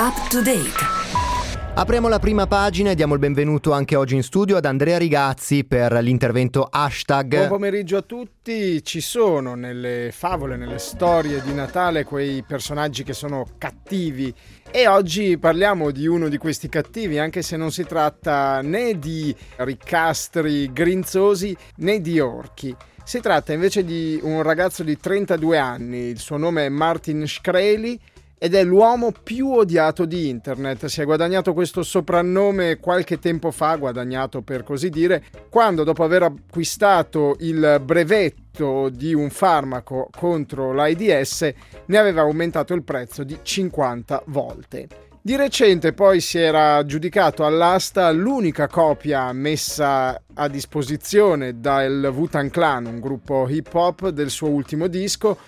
Up to date. Apriamo la prima pagina e diamo il benvenuto anche oggi in studio ad Andrea Rigazzi per l'intervento hashtag. Buon pomeriggio a tutti. Ci sono nelle favole, nelle storie di Natale quei personaggi che sono cattivi e oggi parliamo di uno di questi cattivi, anche se non si tratta né di riccastri grinzosi né di orchi. Si tratta invece di un ragazzo di 32 anni, il suo nome è Martin Shkreli ed è l'uomo più odiato di internet. Si è guadagnato questo soprannome qualche tempo fa, guadagnato per così dire, quando dopo aver acquistato il brevetto di un farmaco contro l'AIDS ne aveva aumentato il prezzo di 50 volte. Di recente poi si era aggiudicato all'asta l'unica copia messa a disposizione dal Wu-Tang Clan, un gruppo hip hop del suo ultimo disco,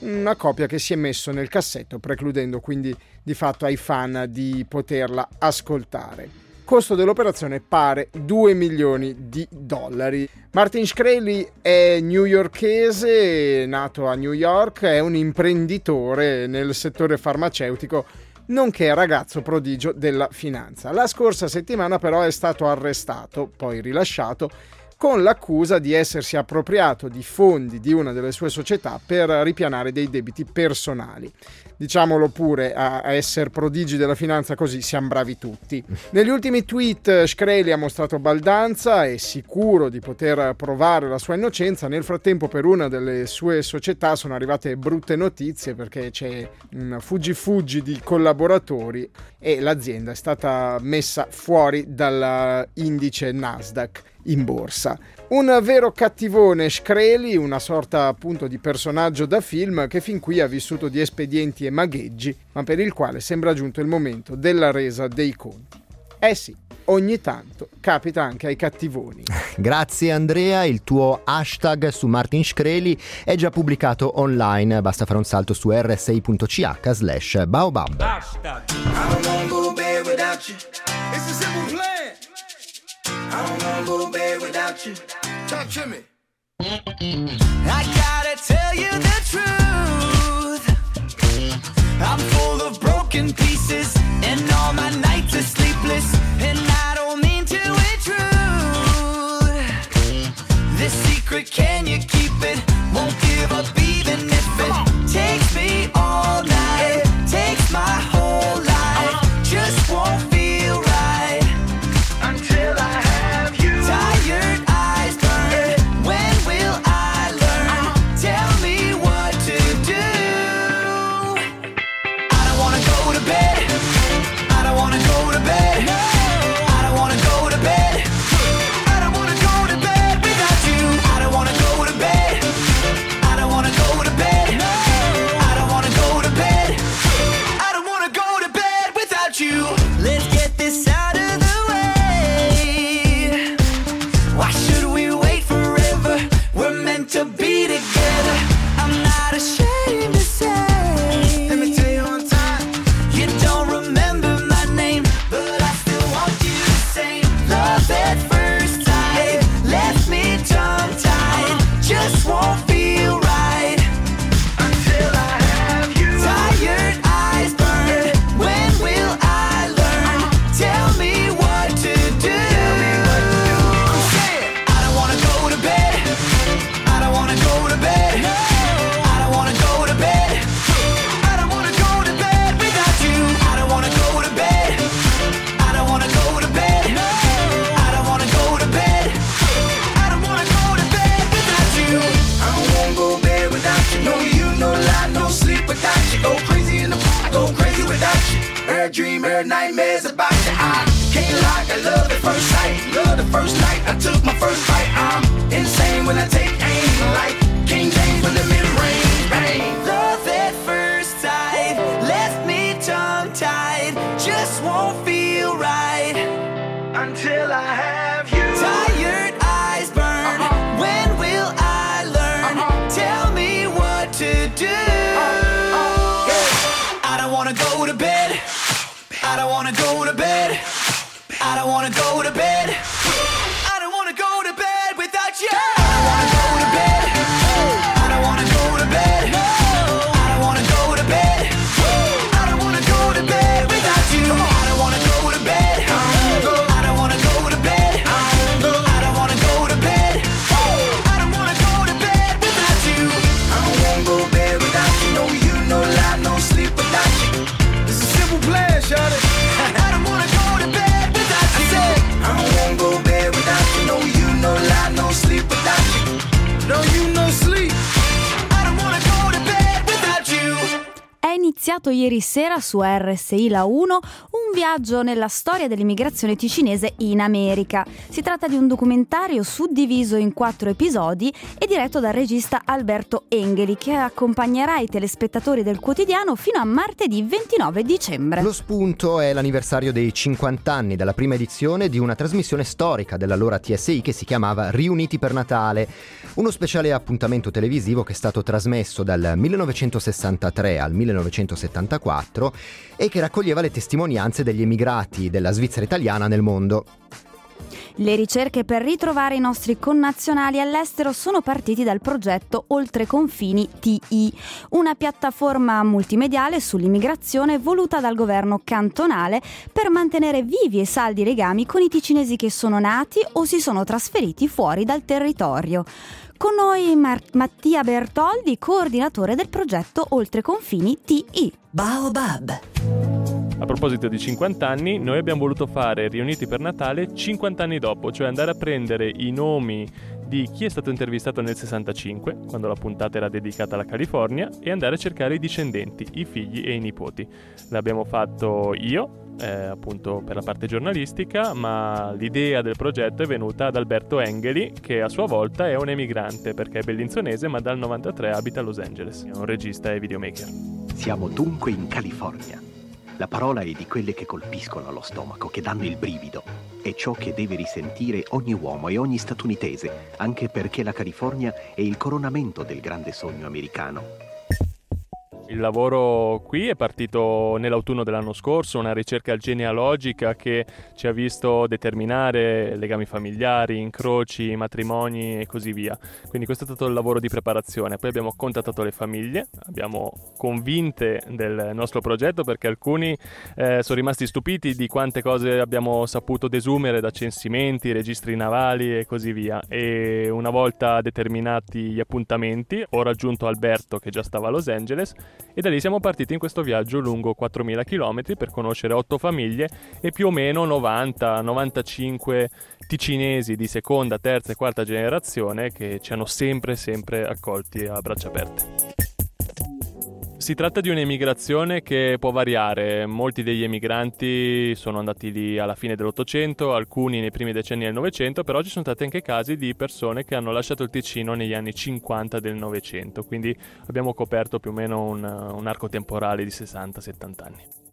una copia che si è messo nel cassetto, precludendo quindi di fatto ai fan di poterla ascoltare. Costo dell'operazione pare 2 milioni di dollari. Martin Shkreli è newyorkese, nato a New York, è un imprenditore nel settore farmaceutico nonché ragazzo prodigio della finanza. La scorsa settimana però è stato arrestato, poi rilasciato con l'accusa di essersi appropriato di fondi di una delle sue società per ripianare dei debiti personali. Diciamolo pure, a, essere prodigi della finanza così siamo bravi tutti. Negli ultimi tweet Shkreli ha mostrato baldanza e sicuro di poter provare la sua innocenza. Nel frattempo per una delle sue società sono arrivate brutte notizie perché c'è un fuggi-fuggi di collaboratori e l'azienda è stata messa fuori dall'indice Nasdaq in borsa. Un vero cattivone Shkreli, una sorta appunto di personaggio da film che fin qui ha vissuto di espedienti e magheggi, ma per il quale sembra giunto il momento della resa dei conti. Eh sì, ogni tanto capita anche ai cattivoni. Grazie Andrea, il tuo hashtag su Martin Shkreli è già pubblicato online, basta fare un salto su r6.ch slash baobab. Hashtag. I don't wanna go to bed without you. Talk to me. I gotta tell you the truth. I'm full of broken pieces, and all my nights are sleepless. And I don't mean to intrude. This secret, can you keep Every dream, every nightmares about you. I can't lie, I love at first sight. Love the first night I took my first bite. I'm insane when I take aim. Like King James when the wanna go iniziato ieri sera su RSI La 1 un viaggio nella storia dell'immigrazione ticinese in America. Si tratta di un documentario suddiviso in quattro episodi e diretto dal regista Alberto Engeli che accompagnerà i telespettatori del quotidiano fino a martedì 29 dicembre. Lo spunto è l'anniversario dei 50 anni dalla prima edizione di una trasmissione storica dell'allora TSI che si chiamava Riuniti per Natale, uno speciale appuntamento televisivo che è stato trasmesso dal 1963 al 1974 e che raccoglieva le testimonianze degli emigrati della Svizzera italiana nel mondo. Le ricerche per ritrovare i nostri connazionali all'estero sono partiti dal progetto Oltre Confini TI, una piattaforma multimediale sull'immigrazione voluta dal governo cantonale per mantenere vivi e saldi i legami con i ticinesi che sono nati o si sono trasferiti fuori dal territorio. Con noi Mar- Mattia Bertoldi, coordinatore del progetto Oltre Confini TI. Baobab. A proposito di 50 anni, noi abbiamo voluto fare Riuniti per Natale 50 anni dopo, cioè andare a prendere i nomi di chi è stato intervistato nel 65, quando la puntata era dedicata alla California, e andare a cercare i discendenti, i figli e i nipoti. L'abbiamo fatto io, eh, appunto per la parte giornalistica, ma l'idea del progetto è venuta ad Alberto Engeli, che a sua volta è un emigrante perché è bellinzonese ma dal 93 abita a Los Angeles. È un regista e videomaker. Siamo dunque in California. La parola è di quelle che colpiscono lo stomaco, che danno il brivido. È ciò che deve risentire ogni uomo e ogni statunitense, anche perché la California è il coronamento del grande sogno americano. Il lavoro qui è partito nell'autunno dell'anno scorso, una ricerca genealogica che ci ha visto determinare legami familiari, incroci, matrimoni e così via. Quindi questo è stato il lavoro di preparazione. Poi abbiamo contattato le famiglie, abbiamo convinte del nostro progetto perché alcuni eh, sono rimasti stupiti di quante cose abbiamo saputo desumere da censimenti, registri navali e così via. E una volta determinati gli appuntamenti, ho raggiunto Alberto che già stava a Los Angeles e da lì siamo partiti in questo viaggio lungo 4.000 km per conoscere 8 famiglie e più o meno 90-95 ticinesi di seconda, terza e quarta generazione che ci hanno sempre sempre accolti a braccia aperte. Si tratta di un'emigrazione che può variare, molti degli emigranti sono andati lì alla fine dell'Ottocento, alcuni nei primi decenni del Novecento, però ci sono stati anche casi di persone che hanno lasciato il Ticino negli anni 50 del Novecento, quindi abbiamo coperto più o meno un, un arco temporale di 60-70 anni.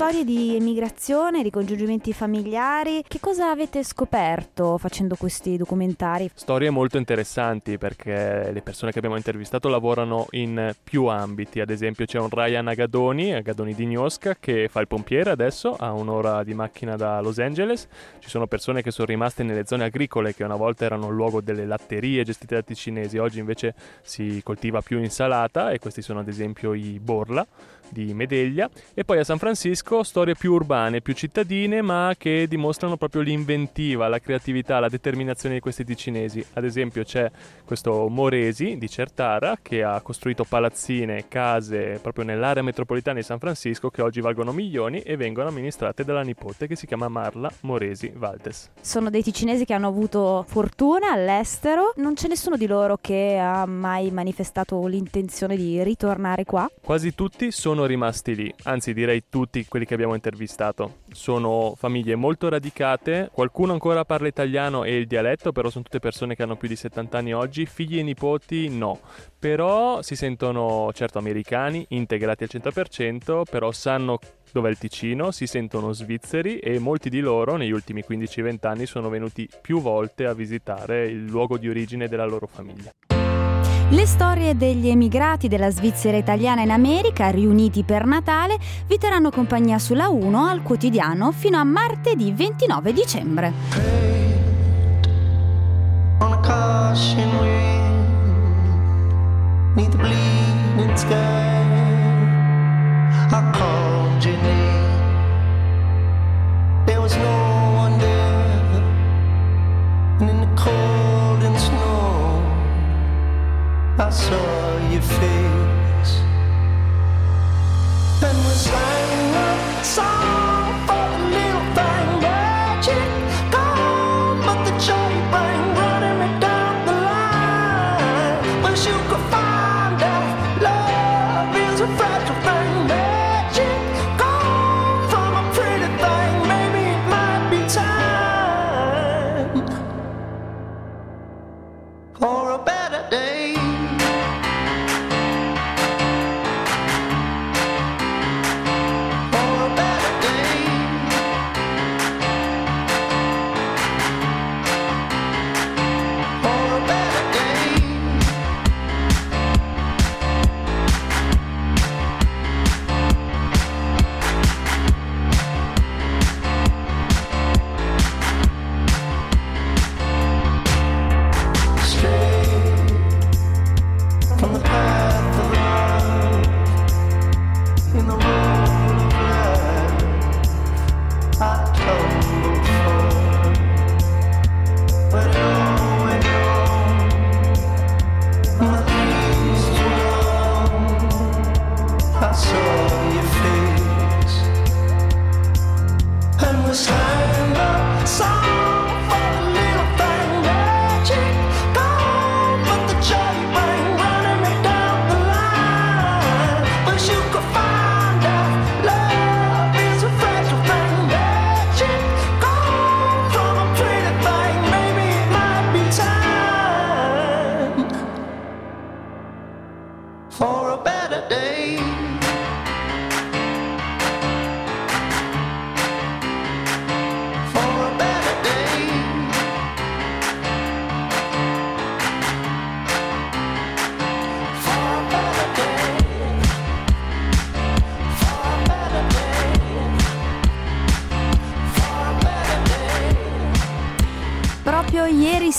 Storie di emigrazione, ricongiungimenti familiari. Che cosa avete scoperto facendo questi documentari? Storie molto interessanti perché le persone che abbiamo intervistato lavorano in più ambiti, ad esempio c'è un Ryan Agadoni, Agadoni di Gnosca, che fa il pompiere adesso, a un'ora di macchina da Los Angeles, ci sono persone che sono rimaste nelle zone agricole che una volta erano il luogo delle latterie gestite da ticinesi, oggi invece si coltiva più insalata e questi sono ad esempio i Borla di Medeglia e poi a San Francisco storie più urbane, più cittadine ma che dimostrano proprio l'inventiva, la creatività, la determinazione di questi ticinesi. Ad esempio c'è questo Moresi di Certara che ha costruito palazzine, case proprio nell'area metropolitana di San Francisco che oggi valgono milioni e vengono amministrate dalla nipote che si chiama Marla Moresi Valdes. Sono dei ticinesi che hanno avuto fortuna all'estero, non c'è nessuno di loro che ha mai manifestato l'intenzione di ritornare qua. Quasi tutti sono rimasti lì, anzi direi tutti quelli che abbiamo intervistato. Sono famiglie molto radicate, qualcuno ancora parla italiano e il dialetto, però sono tutte persone che hanno più di 70 anni oggi, figli e nipoti no, però si sentono certo americani, integrati al 100%, però sanno dov'è il Ticino, si sentono svizzeri e molti di loro negli ultimi 15-20 anni sono venuti più volte a visitare il luogo di origine della loro famiglia. Le storie degli emigrati della Svizzera italiana in America, riuniti per Natale, vi terranno compagnia sulla 1 al quotidiano fino a martedì 29 dicembre. neath the bleeding. fait.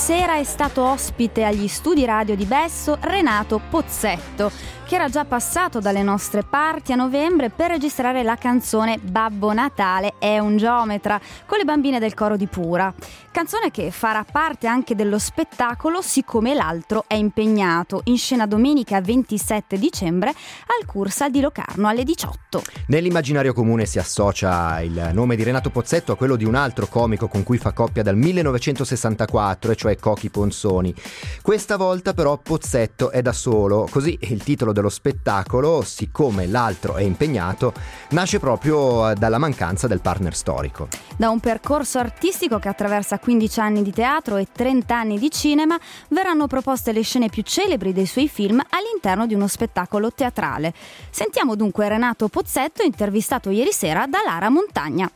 Sera è stato ospite agli studi radio di Besso Renato Pozzetto, che era già passato dalle nostre parti a novembre per registrare la canzone Babbo Natale è un geometra con le bambine del coro di Pura. Canzone che farà parte anche dello spettacolo Siccome l'altro è impegnato, in scena domenica 27 dicembre al Cursal di Locarno alle 18. Nell'immaginario comune si associa il nome di Renato Pozzetto a quello di un altro comico con cui fa coppia dal 1964, e cioè Cochi Ponsoni. Questa volta però Pozzetto è da solo, così il titolo dello spettacolo, siccome l'altro è impegnato, nasce proprio eh, dalla mancanza del partner storico. Da un percorso artistico che attraversa 15 anni di teatro e 30 anni di cinema, verranno proposte le scene più celebri dei suoi film all'interno di uno spettacolo teatrale. Sentiamo dunque Renato Pozzetto intervistato ieri sera da Lara Montagna.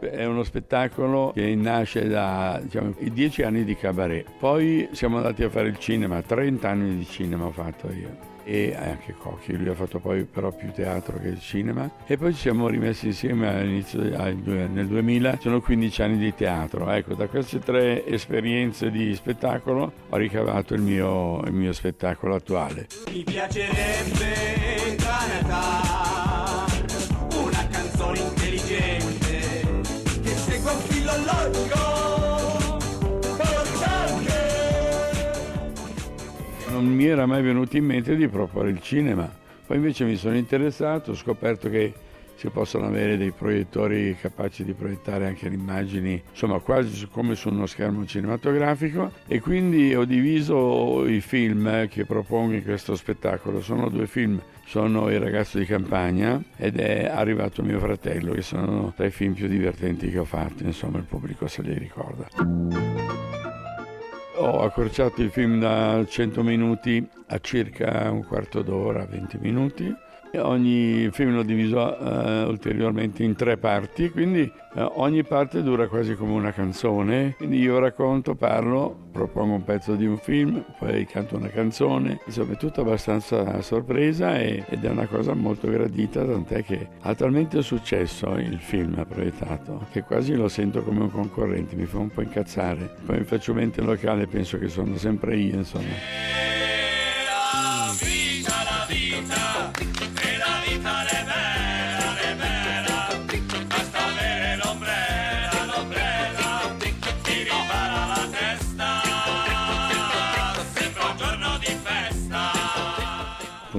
È uno spettacolo che nasce da diciamo, i dieci anni di cabaret. Poi siamo andati a fare il cinema, 30 anni di cinema ho fatto io. E anche Cocchi, lui ha fatto poi però più teatro che cinema. E poi ci siamo rimessi insieme all'inizio, nel 2000, sono 15 anni di teatro. Ecco, da queste tre esperienze di spettacolo ho ricavato il mio, il mio spettacolo attuale. Mi piacerebbe cantare Non mi era mai venuto in mente di proporre il cinema. Poi invece mi sono interessato, ho scoperto che si possono avere dei proiettori capaci di proiettare anche le immagini, insomma quasi come su uno schermo cinematografico e quindi ho diviso i film che propongo in questo spettacolo. Sono due film, sono Il ragazzo di campagna ed è Arrivato mio fratello, che sono tra i film più divertenti che ho fatto, insomma il pubblico se li ricorda. Ho accorciato il film da 100 minuti a circa un quarto d'ora, 20 minuti. Ogni film l'ho diviso eh, ulteriormente in tre parti, quindi eh, ogni parte dura quasi come una canzone. Quindi io racconto, parlo, propongo un pezzo di un film, poi canto una canzone. Insomma, è tutto abbastanza a sorpresa e- ed è una cosa molto gradita, tant'è che ha talmente successo il film proiettato che quasi lo sento come un concorrente, mi fa un po' incazzare. Poi mi faccio mente locale penso che sono sempre io, insomma.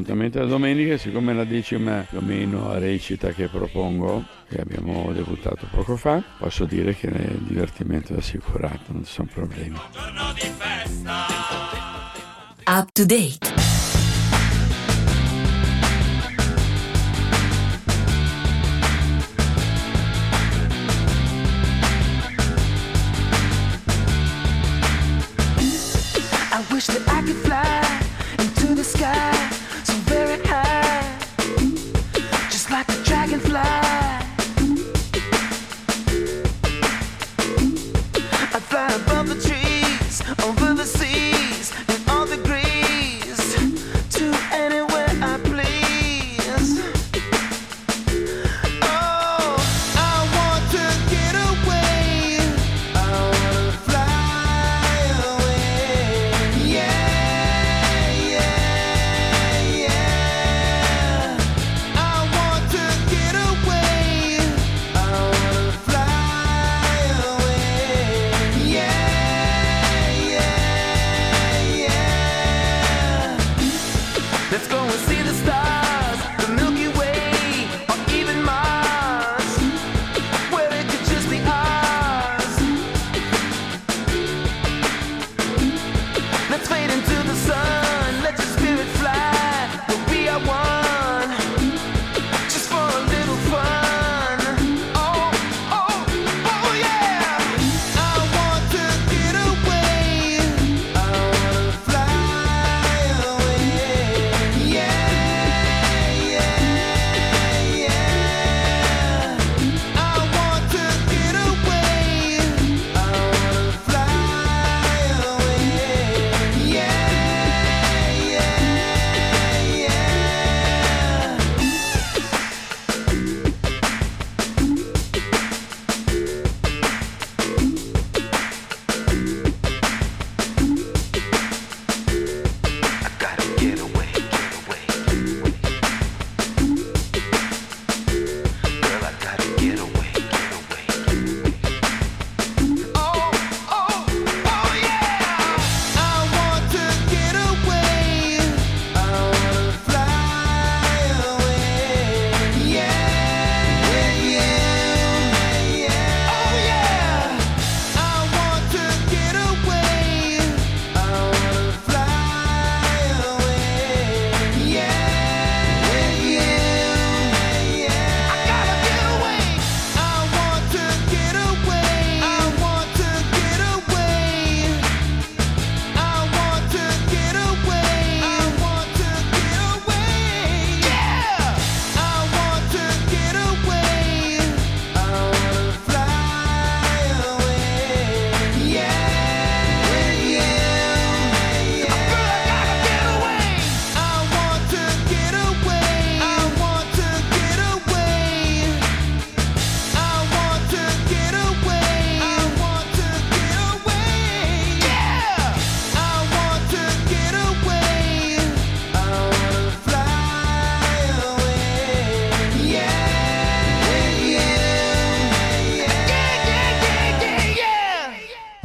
Appuntamento da domenica, siccome è la decima più o meno recita che propongo, che abbiamo debuttato poco fa, posso dire che il divertimento è assicurato, non ci sono problemi. Up to date. I wish that I could fly into the sky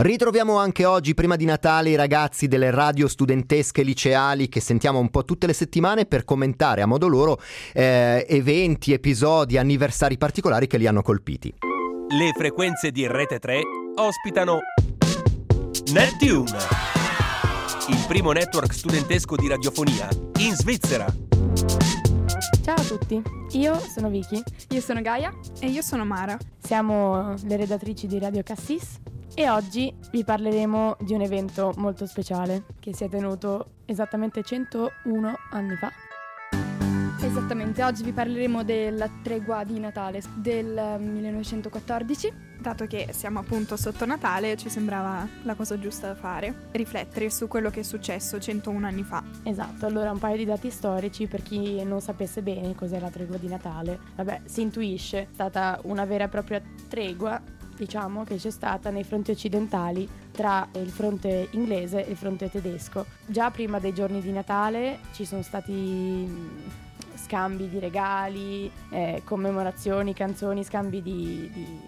Ritroviamo anche oggi, prima di Natale, i ragazzi delle radio studentesche liceali che sentiamo un po' tutte le settimane per commentare a modo loro eh, eventi, episodi, anniversari particolari che li hanno colpiti. Le frequenze di Rete 3 ospitano Neptune, il primo network studentesco di radiofonia in Svizzera. Ciao a tutti, io sono Vicky. Io sono Gaia. E io sono Mara. Siamo le redattrici di Radio Cassis e oggi vi parleremo di un evento molto speciale che si è tenuto esattamente 101 anni fa. Esattamente, oggi vi parleremo della tregua di Natale del 1914. Dato che siamo appunto sotto Natale, ci sembrava la cosa giusta da fare, riflettere su quello che è successo 101 anni fa. Esatto, allora un paio di dati storici per chi non sapesse bene cos'è la tregua di Natale. Vabbè, si intuisce, è stata una vera e propria tregua diciamo che c'è stata nei fronti occidentali tra il fronte inglese e il fronte tedesco. Già prima dei giorni di Natale ci sono stati mm, scambi di regali, eh, commemorazioni, canzoni, scambi di, di,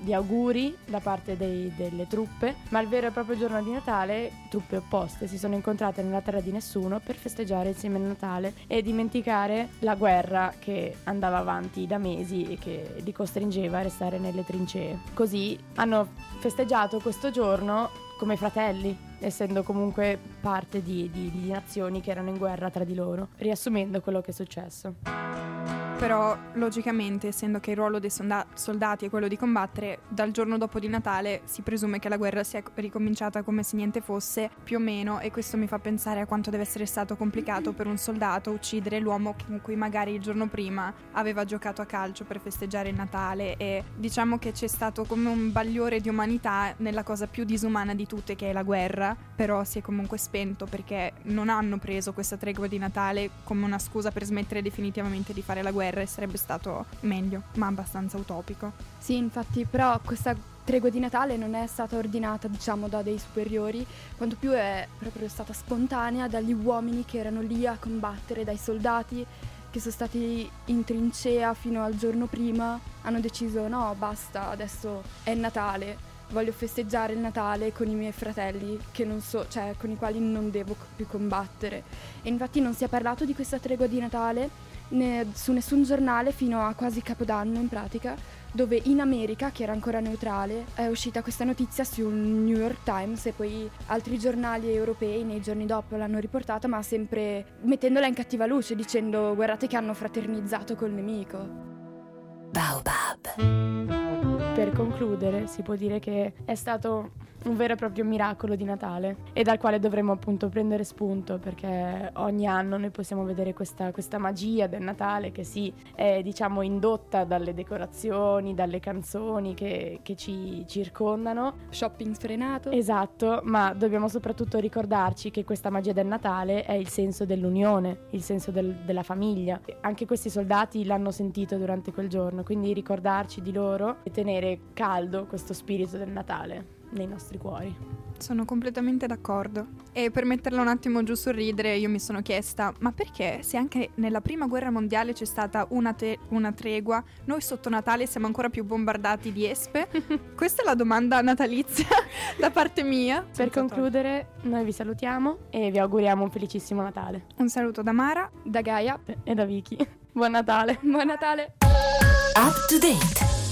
di auguri da parte dei- delle truppe, ma il vero e proprio giorno di Natale truppe opposte si sono incontrate nella terra di nessuno per festeggiare insieme il Natale e dimenticare la guerra che andava avanti da mesi e che li costringeva a restare nelle trincee. Così hanno festeggiato questo giorno come fratelli, essendo comunque parte di, di- di nazioni che erano in guerra tra di loro, riassumendo quello che è successo. Però, logicamente, essendo che il ruolo dei sonda- soldati è quello di combattere, dal giorno dopo di Natale si presume che la guerra sia ricominciata come se niente fosse, più o meno, e questo mi fa pensare a quanto deve essere stato complicato per un soldato uccidere l'uomo con cui magari il giorno prima aveva giocato a calcio per festeggiare il Natale. E diciamo che c'è stato come un bagliore di umanità nella cosa più disumana di tutte che è la guerra, però si è comunque spento perché non hanno preso questa tregua di Natale come una scusa per smettere definitivamente di fare la guerra e sarebbe stato meglio, ma abbastanza utopico. Sì, infatti, però questa tregua di Natale non è stata ordinata, diciamo, da dei superiori, quanto più è proprio stata spontanea dagli uomini che erano lì a combattere, dai soldati che sono stati in trincea fino al giorno prima, hanno deciso no, basta, adesso è Natale, voglio festeggiare il Natale con i miei fratelli, so, cioè con i quali non devo più combattere. E infatti non si è parlato di questa tregua di Natale né- su nessun giornale fino a quasi Capodanno in pratica, dove in America, che era ancora neutrale, è uscita questa notizia sul New York Times e poi altri giornali europei nei giorni dopo l'hanno riportata, ma sempre mettendola in cattiva luce, dicendo guardate che hanno fraternizzato col nemico. Per concludere, si può dire che è stato un vero e proprio miracolo di Natale e dal quale dovremmo appunto prendere spunto perché ogni anno noi possiamo vedere questa, questa magia del Natale che sì, è diciamo indotta dalle decorazioni, dalle canzoni che, che ci circondano. Shopping sfrenato. Esatto, ma dobbiamo soprattutto ricordarci che questa magia del Natale è il senso dell'unione, il senso del- della famiglia. Anche questi soldati l'hanno sentito durante quel giorno, quindi ricordarci di loro e tenere caldo questo spirito del Natale nei nostri cuori. Sono completamente d'accordo. E per metterla un attimo giù sul ridere, io mi sono chiesta: ma perché se anche nella prima guerra mondiale c'è stata una, te- una tregua, noi sotto Natale siamo ancora più bombardati di espe? Questa è la domanda natalizia da parte mia. Per concludere, noi vi salutiamo e vi auguriamo un felicissimo Natale. Un saluto da Mara, da Gaia e da Vicky. Buon Natale. Buon Natale. Up to date.